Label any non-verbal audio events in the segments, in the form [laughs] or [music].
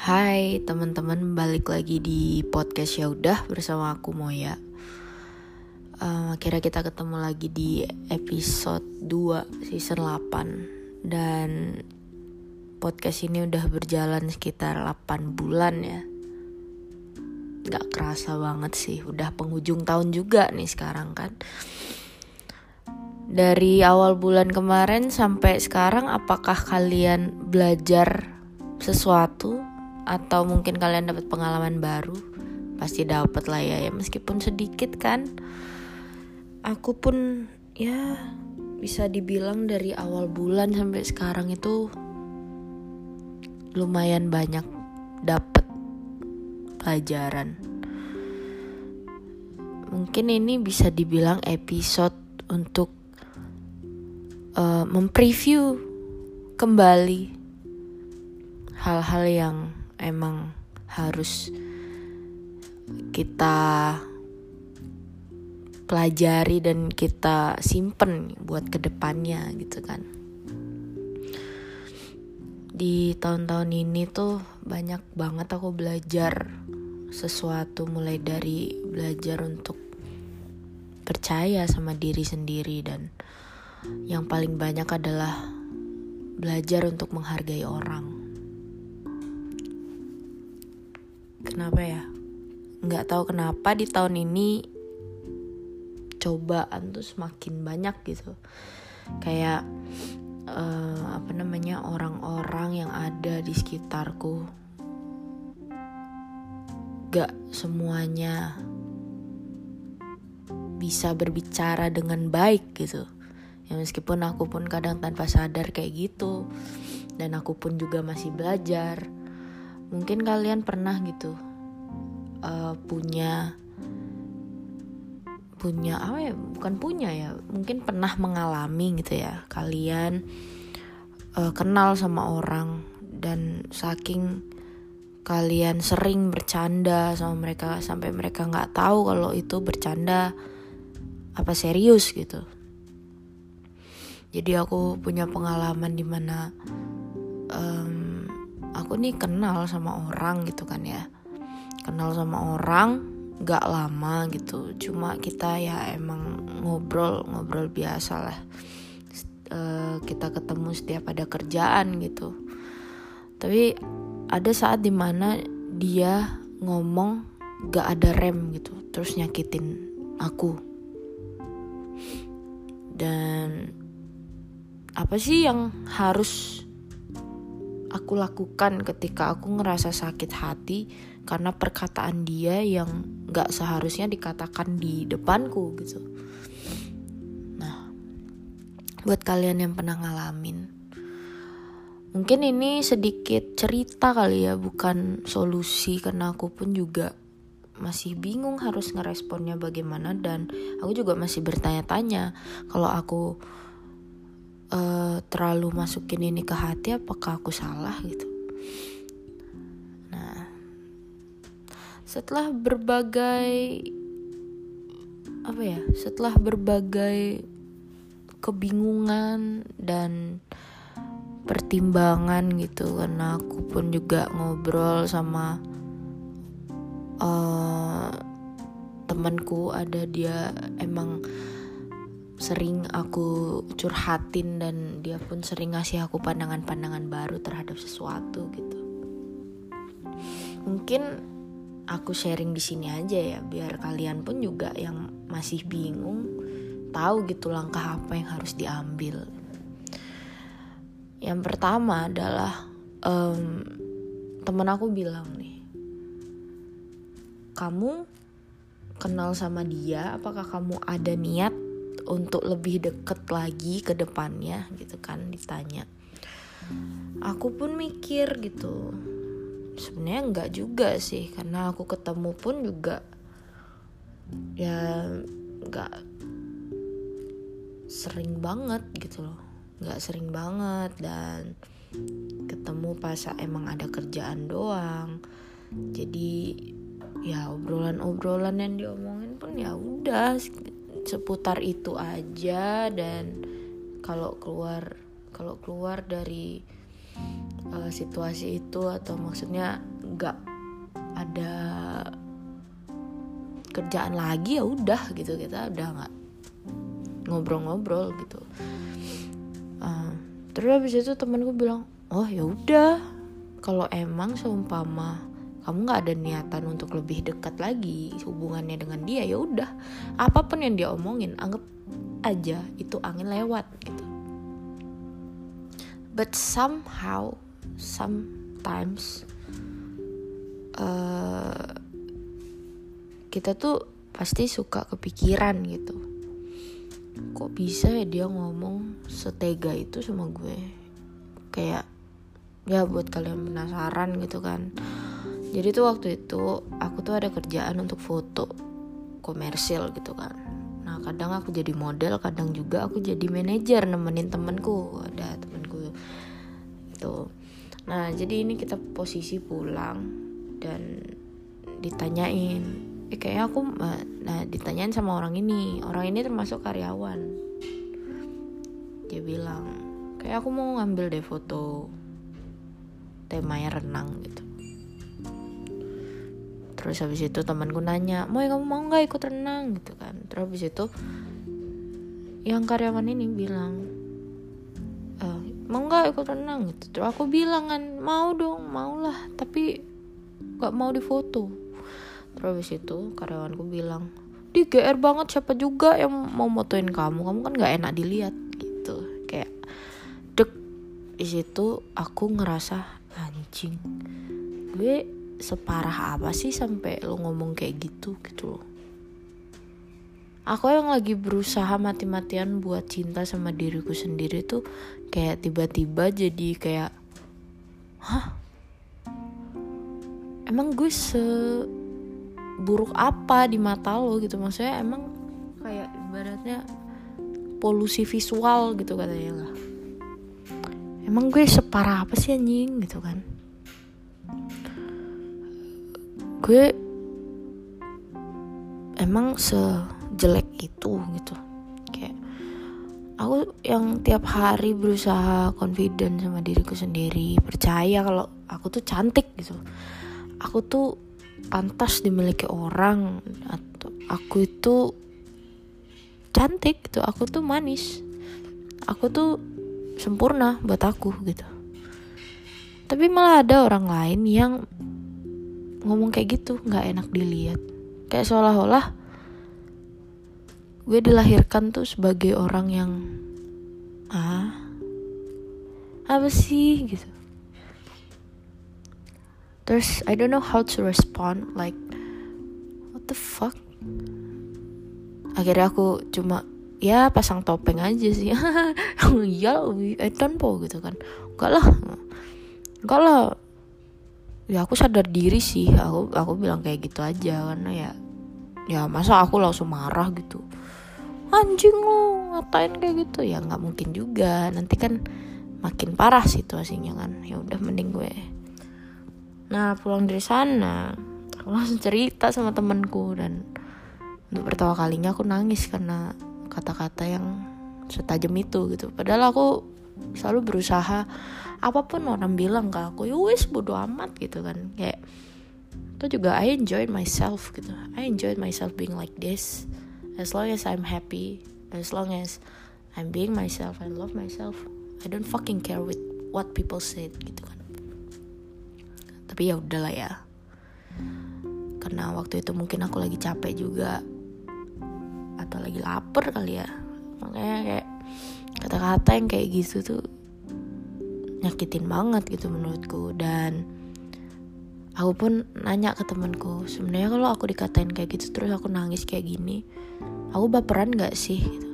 Hai teman-teman, balik lagi di podcast ya udah bersama aku Moya. Uh, akhirnya kita ketemu lagi di episode 2 season 8 dan podcast ini udah berjalan sekitar 8 bulan ya. Gak kerasa banget sih, udah penghujung tahun juga nih sekarang kan. Dari awal bulan kemarin sampai sekarang apakah kalian belajar sesuatu atau mungkin kalian dapat pengalaman baru pasti dapat lah ya ya meskipun sedikit kan. Aku pun ya bisa dibilang dari awal bulan sampai sekarang itu lumayan banyak dapat pelajaran. Mungkin ini bisa dibilang episode untuk uh, mempreview kembali hal-hal yang emang harus kita pelajari dan kita simpen buat ke depannya gitu kan. Di tahun-tahun ini tuh banyak banget aku belajar sesuatu mulai dari belajar untuk percaya sama diri sendiri dan yang paling banyak adalah belajar untuk menghargai orang kenapa ya? Nggak tahu kenapa di tahun ini cobaan tuh semakin banyak gitu. Kayak uh, apa namanya orang-orang yang ada di sekitarku. Gak semuanya bisa berbicara dengan baik gitu. Ya meskipun aku pun kadang tanpa sadar kayak gitu. Dan aku pun juga masih belajar mungkin kalian pernah gitu uh, punya punya apa ya bukan punya ya mungkin pernah mengalami gitu ya kalian uh, kenal sama orang dan saking kalian sering bercanda sama mereka sampai mereka nggak tahu kalau itu bercanda apa serius gitu. Jadi aku punya pengalaman di mana um, aku nih kenal sama orang gitu kan ya. Kenal sama orang gak lama gitu. Cuma kita ya emang ngobrol ngobrol biasa lah. E, kita ketemu setiap ada kerjaan gitu. Tapi ada saat di mana dia ngomong gak ada rem gitu terus nyakitin aku. Dan apa sih yang harus aku lakukan ketika aku ngerasa sakit hati karena perkataan dia yang gak seharusnya dikatakan di depanku gitu. Nah, buat kalian yang pernah ngalamin, mungkin ini sedikit cerita kali ya, bukan solusi karena aku pun juga masih bingung harus ngeresponnya bagaimana dan aku juga masih bertanya-tanya kalau aku uh, terlalu masukin ini ke hati apakah aku salah gitu? Nah setelah berbagai apa ya setelah berbagai kebingungan dan pertimbangan gitu karena aku pun juga ngobrol sama uh, temanku ada dia emang sering aku curhatin dan dia pun sering ngasih aku pandangan-pandangan baru terhadap sesuatu gitu. Mungkin aku sharing di sini aja ya biar kalian pun juga yang masih bingung tahu gitu langkah apa yang harus diambil. Yang pertama adalah um, temen aku bilang nih, kamu kenal sama dia, apakah kamu ada niat untuk lebih deket lagi ke depannya gitu kan ditanya. Aku pun mikir gitu. Sebenarnya enggak juga sih karena aku ketemu pun juga ya enggak sering banget gitu loh. Nggak sering banget dan ketemu pas emang ada kerjaan doang. Jadi ya obrolan-obrolan yang diomongin pun ya udah seputar itu aja dan kalau keluar kalau keluar dari uh, situasi itu atau maksudnya nggak ada kerjaan lagi ya udah gitu kita udah nggak ngobrol-ngobrol gitu. Uh, terus habis itu temanku bilang oh ya udah kalau emang seumpama kamu nggak ada niatan untuk lebih dekat lagi hubungannya dengan dia ya udah. Apa pun yang dia omongin anggap aja itu angin lewat gitu. But somehow sometimes uh, kita tuh pasti suka kepikiran gitu. Kok bisa ya dia ngomong setega itu sama gue? Kayak ya buat kalian penasaran gitu kan jadi tuh waktu itu aku tuh ada kerjaan untuk foto komersil gitu kan. Nah kadang aku jadi model kadang juga aku jadi manajer nemenin temenku ada temenku. Itu nah jadi ini kita posisi pulang dan ditanyain eh, kayaknya aku nah ditanyain sama orang ini. Orang ini termasuk karyawan. Dia bilang kayak aku mau ngambil deh foto temanya renang gitu terus habis itu temanku nanya mau kamu mau nggak ikut renang? Gitu kan. Terus habis itu yang karyawan ini bilang e, mau nggak ikut renang? Gitu. Terus aku bilang kan mau dong mau lah tapi nggak mau difoto. Terus habis itu karyawanku bilang di GR banget siapa juga yang mau motoin kamu? Kamu kan nggak enak dilihat. Gitu. Kayak dek di situ aku ngerasa anjing gue separah apa sih sampai lo ngomong kayak gitu gitu loh. Aku yang lagi berusaha mati-matian buat cinta sama diriku sendiri tuh kayak tiba-tiba jadi kayak hah? Emang gue se buruk apa di mata lo? Gitu. Maksudnya emang kayak ibaratnya polusi visual gitu katanya lah. Emang gue separah apa sih anjing? Gitu kan gue emang sejelek itu gitu. Kayak aku yang tiap hari berusaha confident sama diriku sendiri percaya kalau aku tuh cantik gitu. Aku tuh pantas dimiliki orang atau aku itu cantik gitu aku tuh manis. Aku tuh sempurna buat aku gitu. Tapi malah ada orang lain yang ngomong kayak gitu nggak enak dilihat. Kayak seolah-olah gue dilahirkan tuh sebagai orang yang ah apa sih? Gitu. Terus I don't know how to respond like what the fuck? Akhirnya aku cuma ya pasang topeng aja sih. Ya Edan po gitu kan. Enggak lah enggak lah ya aku sadar diri sih. Aku aku bilang kayak gitu aja karena ya ya masa aku langsung marah gitu. Anjing lu ngatain kayak gitu. Ya nggak mungkin juga. Nanti kan makin parah situasinya kan. Ya udah mending gue. Nah pulang dari sana aku [laughs] langsung cerita sama temanku dan untuk pertama kalinya aku nangis karena kata-kata yang setajam itu gitu. Padahal aku selalu berusaha apa pun orang bilang ke aku ya wis bodo amat gitu kan. Kayak itu juga I enjoy myself gitu. I enjoy myself being like this as long as I'm happy as long as I'm being myself I love myself I don't fucking care with what people said gitu kan. Tapi ya udahlah ya. Karena waktu itu mungkin aku lagi capek juga atau lagi lapar kali ya. Makanya kayak kata-kata yang kayak gitu tuh nyakitin banget gitu menurutku. Dan aku pun nanya ke temanku sebenarnya kalau aku dikatain kayak gitu terus aku nangis kayak gini aku baperan nggak sih? Gitu.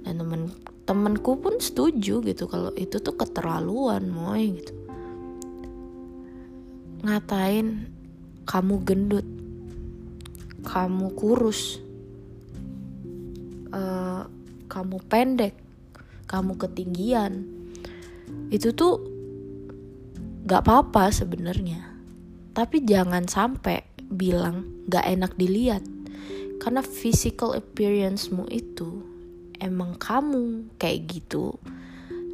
dan temen temanku pun setuju gitu kalau itu tuh keterlaluan moy gitu. Ngatain kamu gendut, kamu kurus, uh, kamu pendek, kamu ketinggian, itu tuh gak apa-apa sebenarnya. Tapi jangan sampai bilang gak enak dilihat, karena physical appearance-mu itu emang kamu kayak gitu,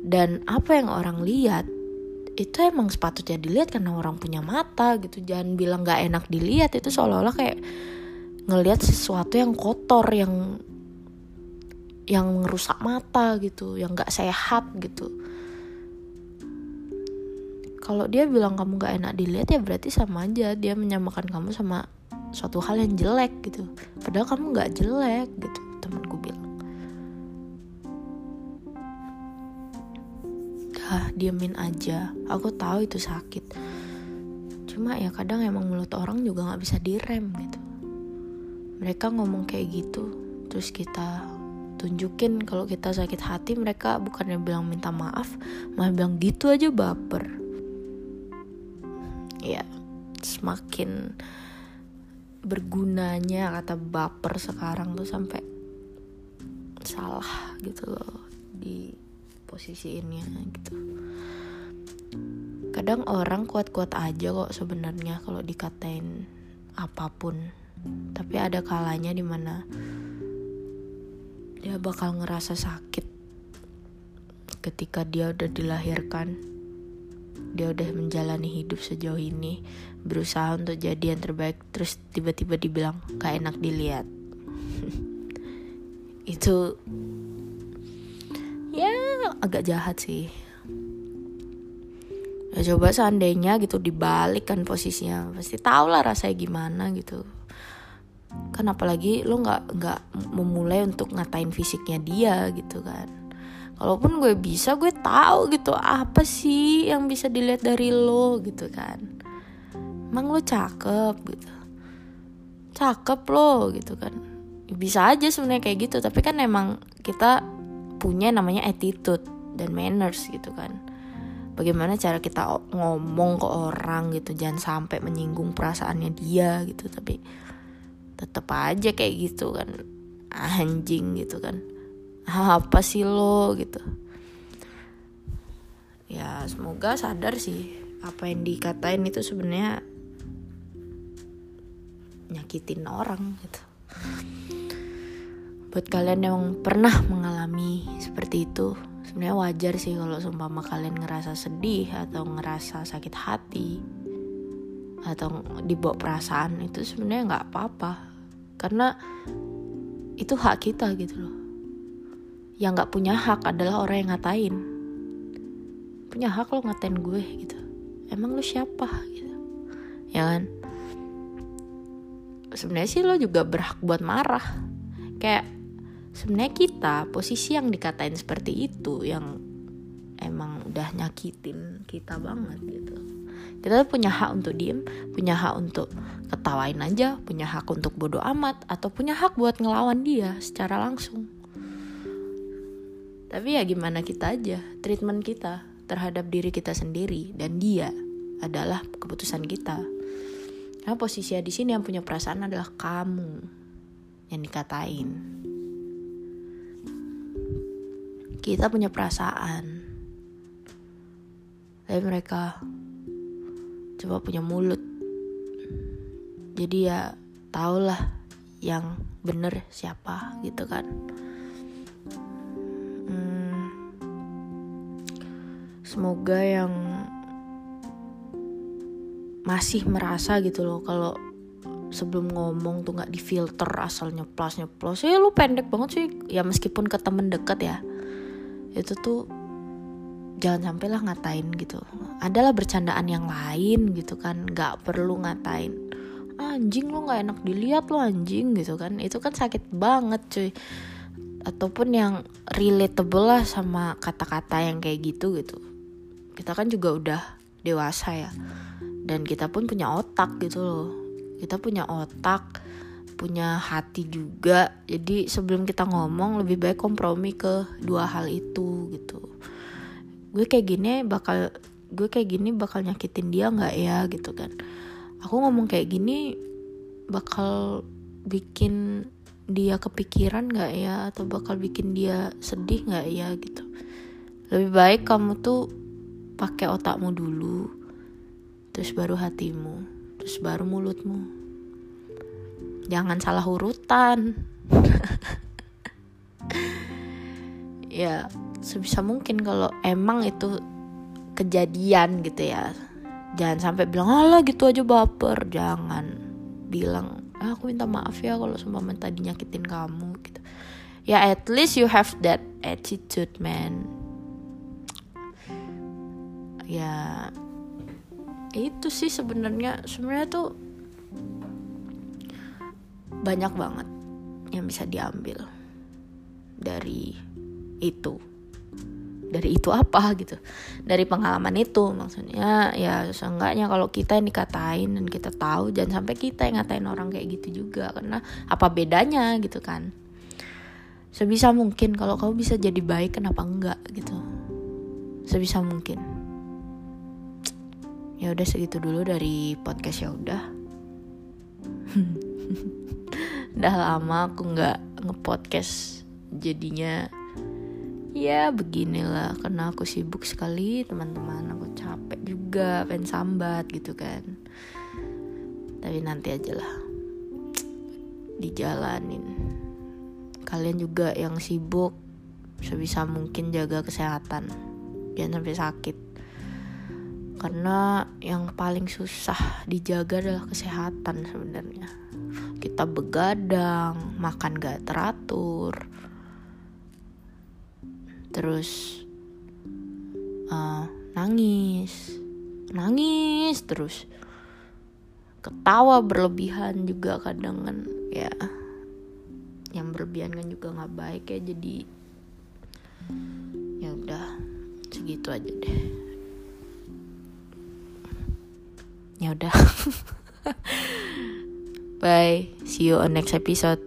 dan apa yang orang lihat itu emang sepatutnya dilihat karena orang punya mata gitu. Jangan bilang nggak enak dilihat itu seolah-olah kayak ngelihat sesuatu yang kotor yang yang merusak mata gitu yang nggak sehat gitu. Kalau dia bilang kamu nggak enak dilihat ya berarti sama aja. Dia menyamakan kamu sama suatu hal yang jelek gitu. Padahal kamu nggak jelek gitu temanku bilang. Ah diemin aja. Aku tahu itu sakit. Cuma ya kadang emang mulut orang juga nggak bisa direm gitu. Mereka ngomong kayak gitu terus kita tunjukin kalau kita sakit hati mereka bukannya bilang minta maaf malah bilang gitu aja baper. Ya semakin bergunanya kata baper sekarang tuh sampai salah gitu loh di posisiinnya gitu. Kadang orang kuat-kuat aja kok sebenarnya kalau dikatain apa pun. Tapi ada kalanya di mana dia bakal ngerasa sakit ketika dia udah dilahirkan. Dia udah menjalani hidup sejauh ini berusaha untuk jadi yang terbaik terus tiba-tiba dibilang gak enak dilihat. [laughs] Itu ya agak jahat sih. Ya coba seandainya gitu dibalik kan posisinya pasti tau lah rasanya gimana gitu kan apalagi lo nggak nggak memulai untuk ngatain fisiknya dia gitu kan. Kalaupun gue bisa gue tahu gitu apa sih yang bisa dilihat dari lo gitu kan. Emang lo cakep gitu. Cakep lo gitu kan. Bisa aja sebenarnya kayak gitu tapi kan emang kita punya namanya attitude dan manners gitu kan. Bagaimana cara kita ngomong ke orang gitu jangan sampai menyinggung perasaannya dia gitu tapi tetap aja kayak gitu kan. Anjing gitu kan. Apa sih lo gitu. Ya semoga sadar sih apa yang dikatain itu sebenarnya nyakitin orang gitu. Buat kalian yang pernah mengalami seperti itu sebenarnya wajar sih kalau seumpama kalian ngerasa sedih atau ngerasa sakit hati atau dibawa perasaan itu sebenarnya nggak apa-apa. Karena itu hak kita gitu loh. Yang nggak punya hak adalah orang yang ngatain. Punya hak lo ngatain gue gitu. Emang lo siapa gitu? Ya kan? Sebenarnya sih lo juga berhak buat marah. Kayak sebenarnya kita posisi yang dikatain seperti itu yang emang udah nyakitin kita banget gitu kita punya hak untuk diem punya hak untuk ketawain aja punya hak untuk bodoh amat atau punya hak buat ngelawan dia secara langsung. Tapi ya gimana kita aja treatment kita terhadap diri kita sendiri dan dia adalah keputusan kita. Karena posisi di sini yang punya perasaan adalah kamu yang dikatain. Kita punya perasaan. Tapi mereka coba punya mulut. Jadi ya lah yang bener siapa gitu kan. Hmm, semoga yang masih merasa gitu loh kalau sebelum ngomong tuh nggak difilter asalnya plus nyeplos ya lu pendek banget sih. Ya meskipun ke temen deket ya. Itu tuh jangan sampai lah ngatain gitu. Adalah bercandaan yang lain gitu kan nggak perlu ngatain anjing lo nggak enak dilihat lo anjing gitu kan. Itu kan sakit banget cuy. Ataupun yang relatable lah sama kata-kata yang kayak gitu gitu. Kita kan juga udah dewasa ya dan kita pun punya otak gitu loh. Kita punya otak punya hati juga. Jadi sebelum kita ngomong lebih baik kompromi ke dua hal itu gitu gue kayak gini bakal gue kayak gini bakal nyakitin dia nggak ya gitu kan. Aku ngomong kayak gini bakal bikin dia kepikiran nggak ya atau bakal bikin dia sedih nggak ya gitu. Lebih baik kamu tuh pakai otakmu dulu terus baru hatimu terus baru mulutmu. Jangan salah urutan. [laughs] Ya sebisa mungkin kalau emang itu kejadian gitu ya. Jangan sampai bilang Allah gitu aja baper. Jangan bilang ah, aku minta maaf ya kalau seumpama tadi nyakitin kamu gitu. Ya at least you have that attitude man. Ya itu sih sebenarnya. Sebenarnya tuh banyak banget yang bisa diambil dari itu dari itu apa gitu? Dari pengalaman itu maksudnya ya seenggaknya kalau kita yang dikatain dan kita tahu jangan sampai kita yang ngatain orang kayak gitu juga. Karena apa bedanya gitu kan? Sebisa mungkin kalau kamu bisa jadi baik kenapa enggak gitu? Sebisa mungkin. Ya udah segitu dulu dari podcast ya udah. [laughs] Udah lama aku nggak ngepodcast jadinya ya beginilah. Karena aku sibuk sekali teman-teman aku capek juga pengen sambat gitu kan. Tapi nanti aja lah. Dijalanin. Kalian juga yang sibuk sebisa mungkin jaga kesehatan. Jangan sampai sakit. Karena yang paling susah dijaga adalah kesehatan sebenarnya. Kita begadang makan gak teratur terus uh, nangis. Nangis terus. Ketawa berlebihan juga kadang kan ya. Yang berlebihan kan juga nggak baik ya jadi ya udah segitu aja deh. Ya udah. [laughs] Bye. See you on next episode